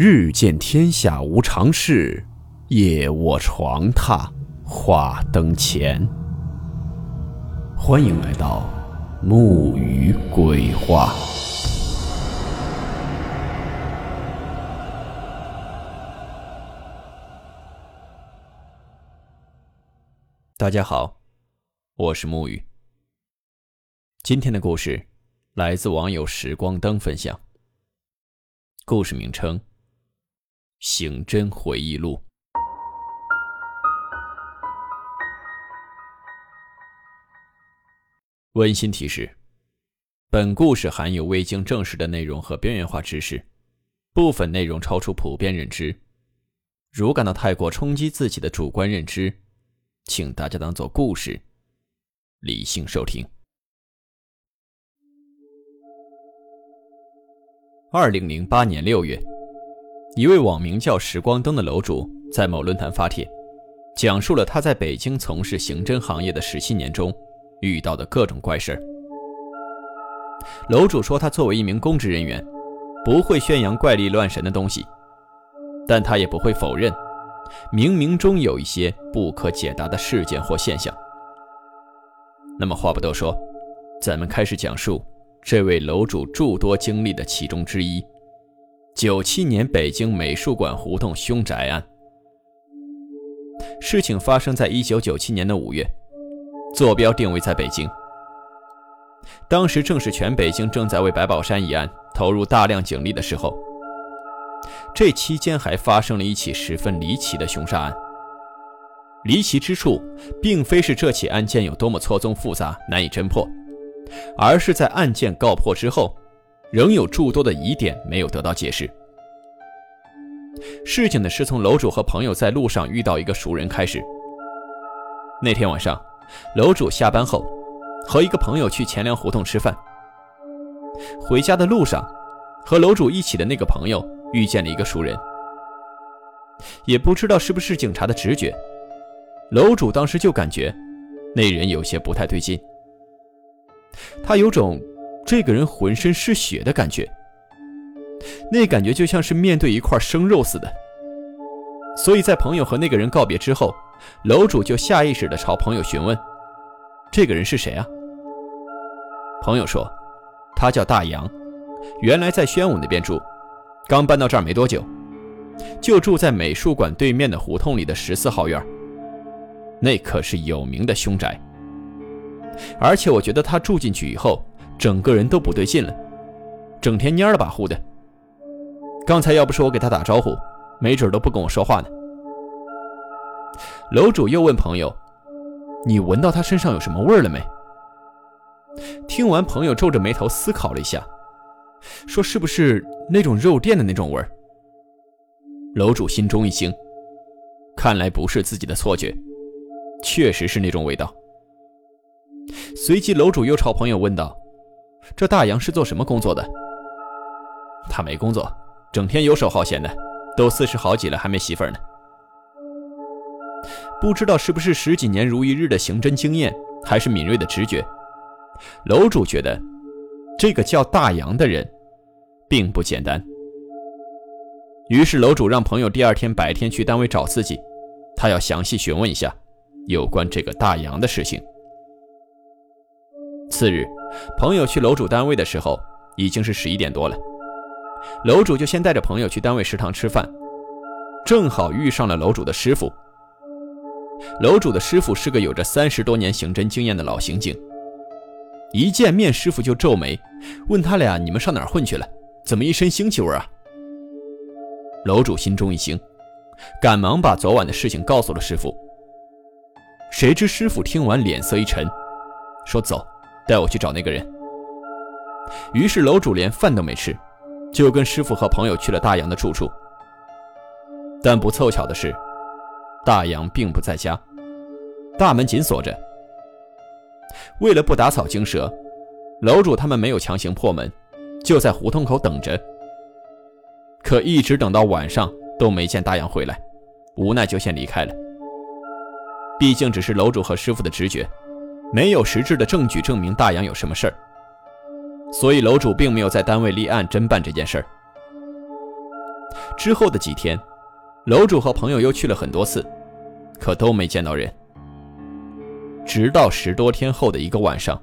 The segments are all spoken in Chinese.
日见天下无常事，夜卧床榻话灯前。欢迎来到木鱼鬼话。大家好，我是木鱼。今天的故事来自网友时光灯分享。故事名称：刑侦回忆录。温馨提示：本故事含有未经证实的内容和边缘化知识，部分内容超出普遍认知。如感到太过冲击自己的主观认知，请大家当做故事，理性收听。二零零八年六月，一位网名叫“时光灯”的楼主在某论坛发帖，讲述了他在北京从事刑侦行业的十七年中遇到的各种怪事。楼主说，他作为一名公职人员，不会宣扬怪力乱神的东西，但他也不会否认，冥冥中有一些不可解答的事件或现象。那么话不多说，咱们开始讲述。这位楼主诸多经历的其中之一，九七年北京美术馆胡同凶宅案。事情发生在一九九七年的五月，坐标定位在北京。当时正是全北京正在为白宝山一案投入大量警力的时候。这期间还发生了一起十分离奇的凶杀案。离奇之处，并非是这起案件有多么错综复杂难以侦破。而是在案件告破之后，仍有诸多的疑点没有得到解释。事情呢是从楼主和朋友在路上遇到一个熟人开始。那天晚上，楼主下班后和一个朋友去钱粮胡同吃饭。回家的路上，和楼主一起的那个朋友遇见了一个熟人，也不知道是不是警察的直觉，楼主当时就感觉那人有些不太对劲。他有种这个人浑身是血的感觉，那感觉就像是面对一块生肉似的。所以在朋友和那个人告别之后，楼主就下意识地朝朋友询问：“这个人是谁啊？”朋友说：“他叫大洋，原来在宣武那边住，刚搬到这儿没多久，就住在美术馆对面的胡同里的十四号院，那可是有名的凶宅。”而且我觉得他住进去以后，整个人都不对劲了，整天蔫了吧呼的。刚才要不是我给他打招呼，没准都不跟我说话呢。楼主又问朋友：“你闻到他身上有什么味儿了没？”听完，朋友皱着眉头思考了一下，说：“是不是那种肉店的那种味儿？”楼主心中一惊，看来不是自己的错觉，确实是那种味道。随即，楼主又朝朋友问道：“这大洋是做什么工作的？”他没工作，整天游手好闲的，都四十好几了还没媳妇呢。不知道是不是十几年如一日的刑侦经验，还是敏锐的直觉，楼主觉得这个叫大洋的人并不简单。于是，楼主让朋友第二天白天去单位找自己，他要详细询问一下有关这个大洋的事情。次日，朋友去楼主单位的时候，已经是十一点多了。楼主就先带着朋友去单位食堂吃饭，正好遇上了楼主的师傅。楼主的师傅是个有着三十多年刑侦经验的老刑警。一见面，师傅就皱眉，问他俩：“你们上哪儿混去了？怎么一身腥气味啊？”楼主心中一惊，赶忙把昨晚的事情告诉了师傅。谁知师傅听完，脸色一沉，说：“走。”带我去找那个人。于是楼主连饭都没吃，就跟师傅和朋友去了大洋的住处。但不凑巧的是，大洋并不在家，大门紧锁着。为了不打草惊蛇，楼主他们没有强行破门，就在胡同口等着。可一直等到晚上都没见大洋回来，无奈就先离开了。毕竟只是楼主和师傅的直觉。没有实质的证据证明大洋有什么事儿，所以楼主并没有在单位立案侦办这件事儿。之后的几天，楼主和朋友又去了很多次，可都没见到人。直到十多天后的一个晚上，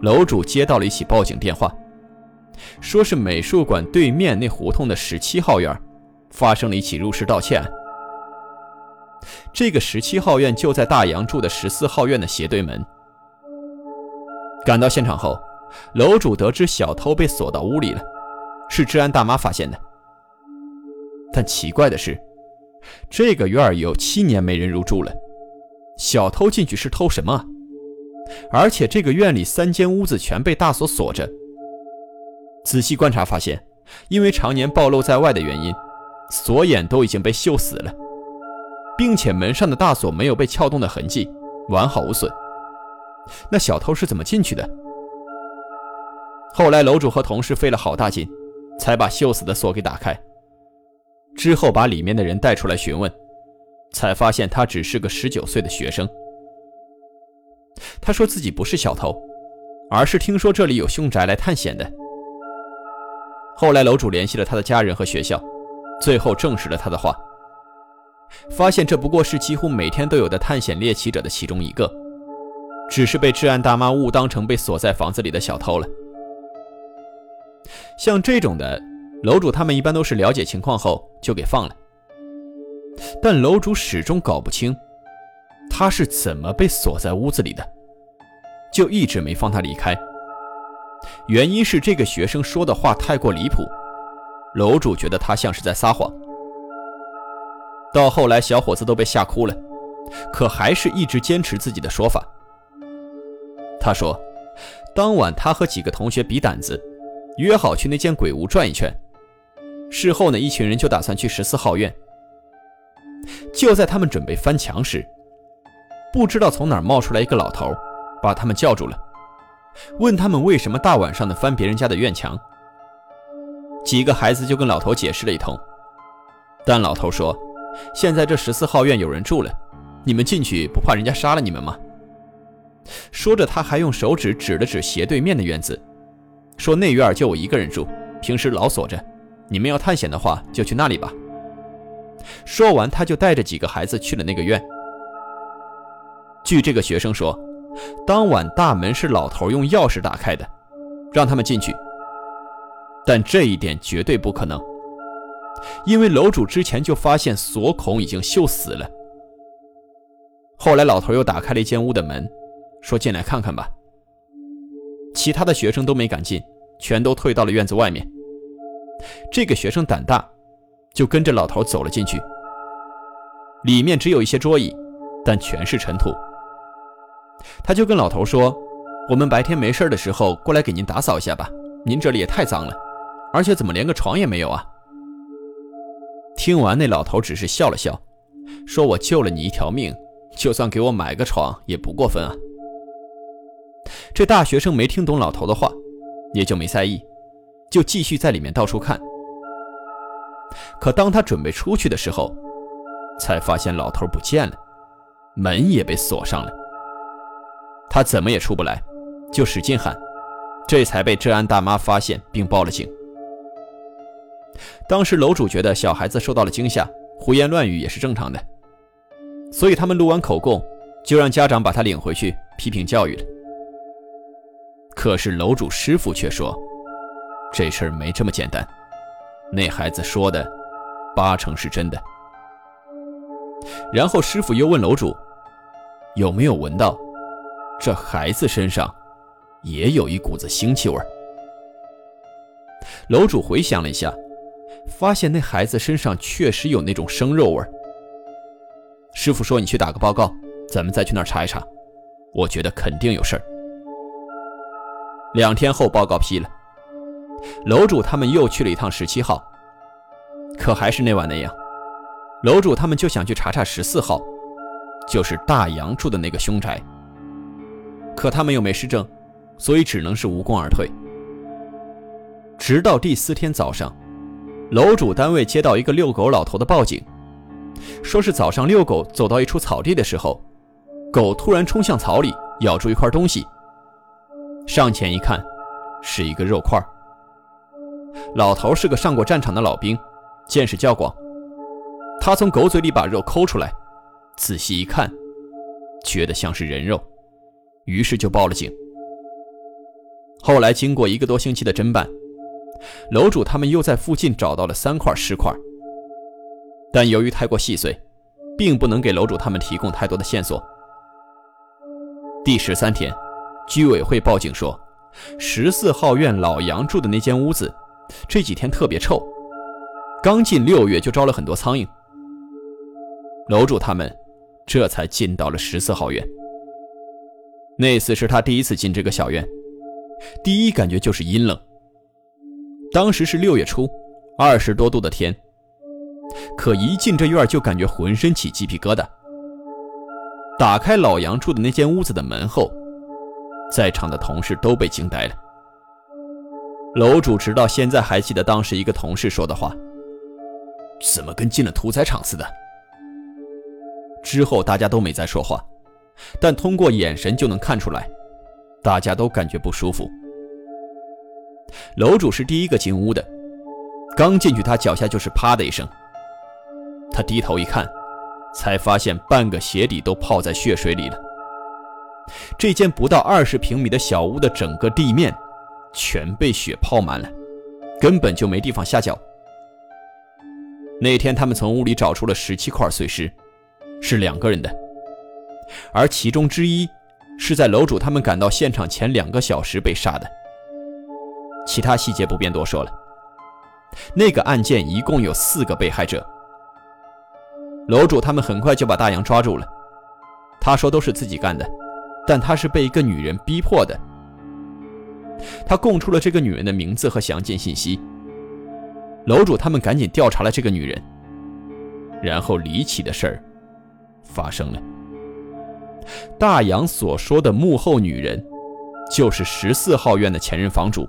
楼主接到了一起报警电话，说是美术馆对面那胡同的十七号院发生了一起入室盗窃案。这个十七号院就在大洋住的十四号院的斜对门。赶到现场后，楼主得知小偷被锁到屋里了，是治安大妈发现的。但奇怪的是，这个院有七年没人入住了，小偷进去是偷什么？而且这个院里三间屋子全被大锁锁着。仔细观察发现，因为常年暴露在外的原因，锁眼都已经被锈死了。并且门上的大锁没有被撬动的痕迹，完好无损。那小偷是怎么进去的？后来楼主和同事费了好大劲，才把锈死的锁给打开。之后把里面的人带出来询问，才发现他只是个十九岁的学生。他说自己不是小偷，而是听说这里有凶宅来探险的。后来楼主联系了他的家人和学校，最后证实了他的话。发现这不过是几乎每天都有的探险猎奇者的其中一个，只是被治安大妈误当成被锁在房子里的小偷了。像这种的，楼主他们一般都是了解情况后就给放了。但楼主始终搞不清他是怎么被锁在屋子里的，就一直没放他离开。原因是这个学生说的话太过离谱，楼主觉得他像是在撒谎。到后来，小伙子都被吓哭了，可还是一直坚持自己的说法。他说，当晚他和几个同学比胆子，约好去那间鬼屋转一圈。事后呢，一群人就打算去十四号院。就在他们准备翻墙时，不知道从哪冒出来一个老头，把他们叫住了，问他们为什么大晚上的翻别人家的院墙。几个孩子就跟老头解释了一通，但老头说。现在这十四号院有人住了，你们进去不怕人家杀了你们吗？说着，他还用手指指了指斜对面的院子，说那院就我一个人住，平时老锁着。你们要探险的话，就去那里吧。说完，他就带着几个孩子去了那个院。据这个学生说，当晚大门是老头用钥匙打开的，让他们进去。但这一点绝对不可能。因为楼主之前就发现锁孔已经锈死了。后来老头又打开了一间屋的门，说：“进来看看吧。”其他的学生都没敢进，全都退到了院子外面。这个学生胆大，就跟着老头走了进去。里面只有一些桌椅，但全是尘土。他就跟老头说：“我们白天没事的时候过来给您打扫一下吧，您这里也太脏了，而且怎么连个床也没有啊？”听完，那老头只是笑了笑，说：“我救了你一条命，就算给我买个床也不过分啊。”这大学生没听懂老头的话，也就没在意，就继续在里面到处看。可当他准备出去的时候，才发现老头不见了，门也被锁上了。他怎么也出不来，就使劲喊，这才被治安大妈发现并报了警。当时楼主觉得小孩子受到了惊吓，胡言乱语也是正常的，所以他们录完口供，就让家长把他领回去批评教育了。可是楼主师傅却说，这事儿没这么简单，那孩子说的八成是真的。然后师傅又问楼主，有没有闻到这孩子身上也有一股子腥气味？楼主回想了一下。发现那孩子身上确实有那种生肉味师傅说：“你去打个报告，咱们再去那儿查一查。我觉得肯定有事儿。”两天后，报告批了，楼主他们又去了一趟十七号，可还是那晚那样，楼主他们就想去查查十四号，就是大洋住的那个凶宅。可他们又没失证，所以只能是无功而退。直到第四天早上。楼主单位接到一个遛狗老头的报警，说是早上遛狗走到一处草地的时候，狗突然冲向草里，咬住一块东西。上前一看，是一个肉块。老头是个上过战场的老兵，见识较广。他从狗嘴里把肉抠出来，仔细一看，觉得像是人肉，于是就报了警。后来经过一个多星期的侦办，楼主他们又在附近找到了三块尸块，但由于太过细碎，并不能给楼主他们提供太多的线索。第十三天，居委会报警说，十四号院老杨住的那间屋子这几天特别臭，刚进六月就招了很多苍蝇。楼主他们这才进到了十四号院。那次是他第一次进这个小院，第一感觉就是阴冷。当时是六月初，二十多度的天，可一进这院就感觉浑身起鸡皮疙瘩。打开老杨住的那间屋子的门后，在场的同事都被惊呆了。楼主直到现在还记得当时一个同事说的话：“怎么跟进了屠宰场似的？”之后大家都没再说话，但通过眼神就能看出来，大家都感觉不舒服。楼主是第一个进屋的，刚进去他脚下就是啪的一声，他低头一看，才发现半个鞋底都泡在血水里了。这间不到二十平米的小屋的整个地面全被雪泡满了，根本就没地方下脚。那天他们从屋里找出了十七块碎尸。是两个人的，而其中之一是在楼主他们赶到现场前两个小时被杀的。其他细节不便多说了。那个案件一共有四个被害者，楼主他们很快就把大洋抓住了。他说都是自己干的，但他是被一个女人逼迫的。他供出了这个女人的名字和详尽信息。楼主他们赶紧调查了这个女人，然后离奇的事儿。发生了。大洋所说的幕后女人，就是十四号院的前任房主。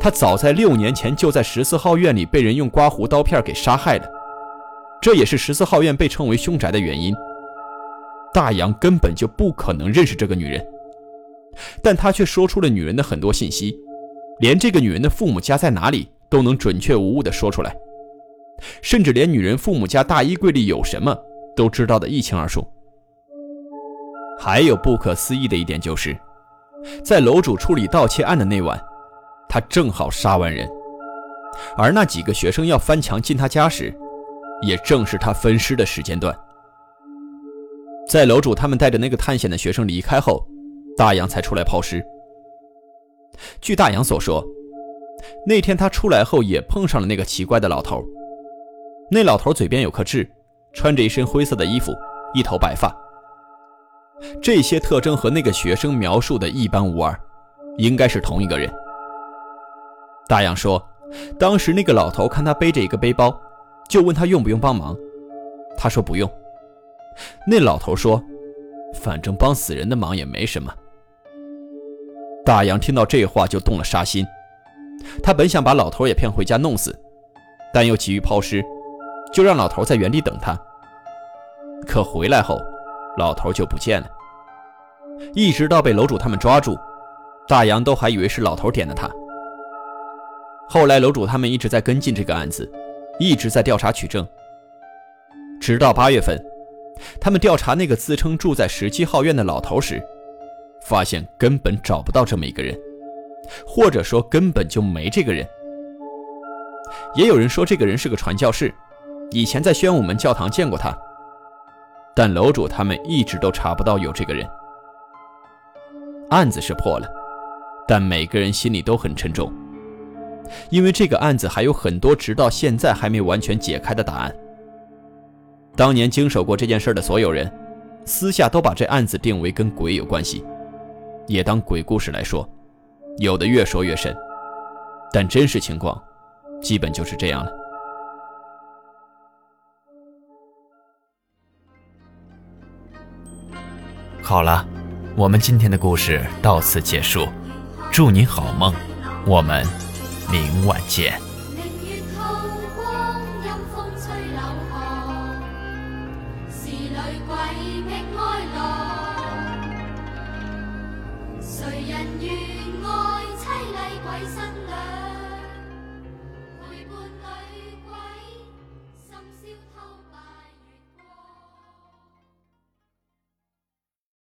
她早在六年前就在十四号院里被人用刮胡刀片给杀害了，这也是十四号院被称为凶宅的原因。大洋根本就不可能认识这个女人，但他却说出了女人的很多信息，连这个女人的父母家在哪里都能准确无误地说出来，甚至连女人父母家大衣柜里有什么。都知道的一清二楚。还有不可思议的一点就是，在楼主处理盗窃案的那晚，他正好杀完人，而那几个学生要翻墙进他家时，也正是他分尸的时间段。在楼主他们带着那个探险的学生离开后，大洋才出来抛尸。据大洋所说，那天他出来后也碰上了那个奇怪的老头，那老头嘴边有颗痣。穿着一身灰色的衣服，一头白发，这些特征和那个学生描述的一般无二，应该是同一个人。大洋说，当时那个老头看他背着一个背包，就问他用不用帮忙，他说不用。那老头说，反正帮死人的忙也没什么。大洋听到这话就动了杀心，他本想把老头也骗回家弄死，但又急于抛尸。就让老头在原地等他。可回来后，老头就不见了。一直到被楼主他们抓住，大洋都还以为是老头点的他。后来楼主他们一直在跟进这个案子，一直在调查取证。直到八月份，他们调查那个自称住在十七号院的老头时，发现根本找不到这么一个人，或者说根本就没这个人。也有人说这个人是个传教士。以前在宣武门教堂见过他，但楼主他们一直都查不到有这个人。案子是破了，但每个人心里都很沉重，因为这个案子还有很多直到现在还没完全解开的答案。当年经手过这件事的所有人，私下都把这案子定为跟鬼有关系，也当鬼故事来说，有的越说越神，但真实情况，基本就是这样了。好了，我们今天的故事到此结束，祝你好梦，我们明晚见。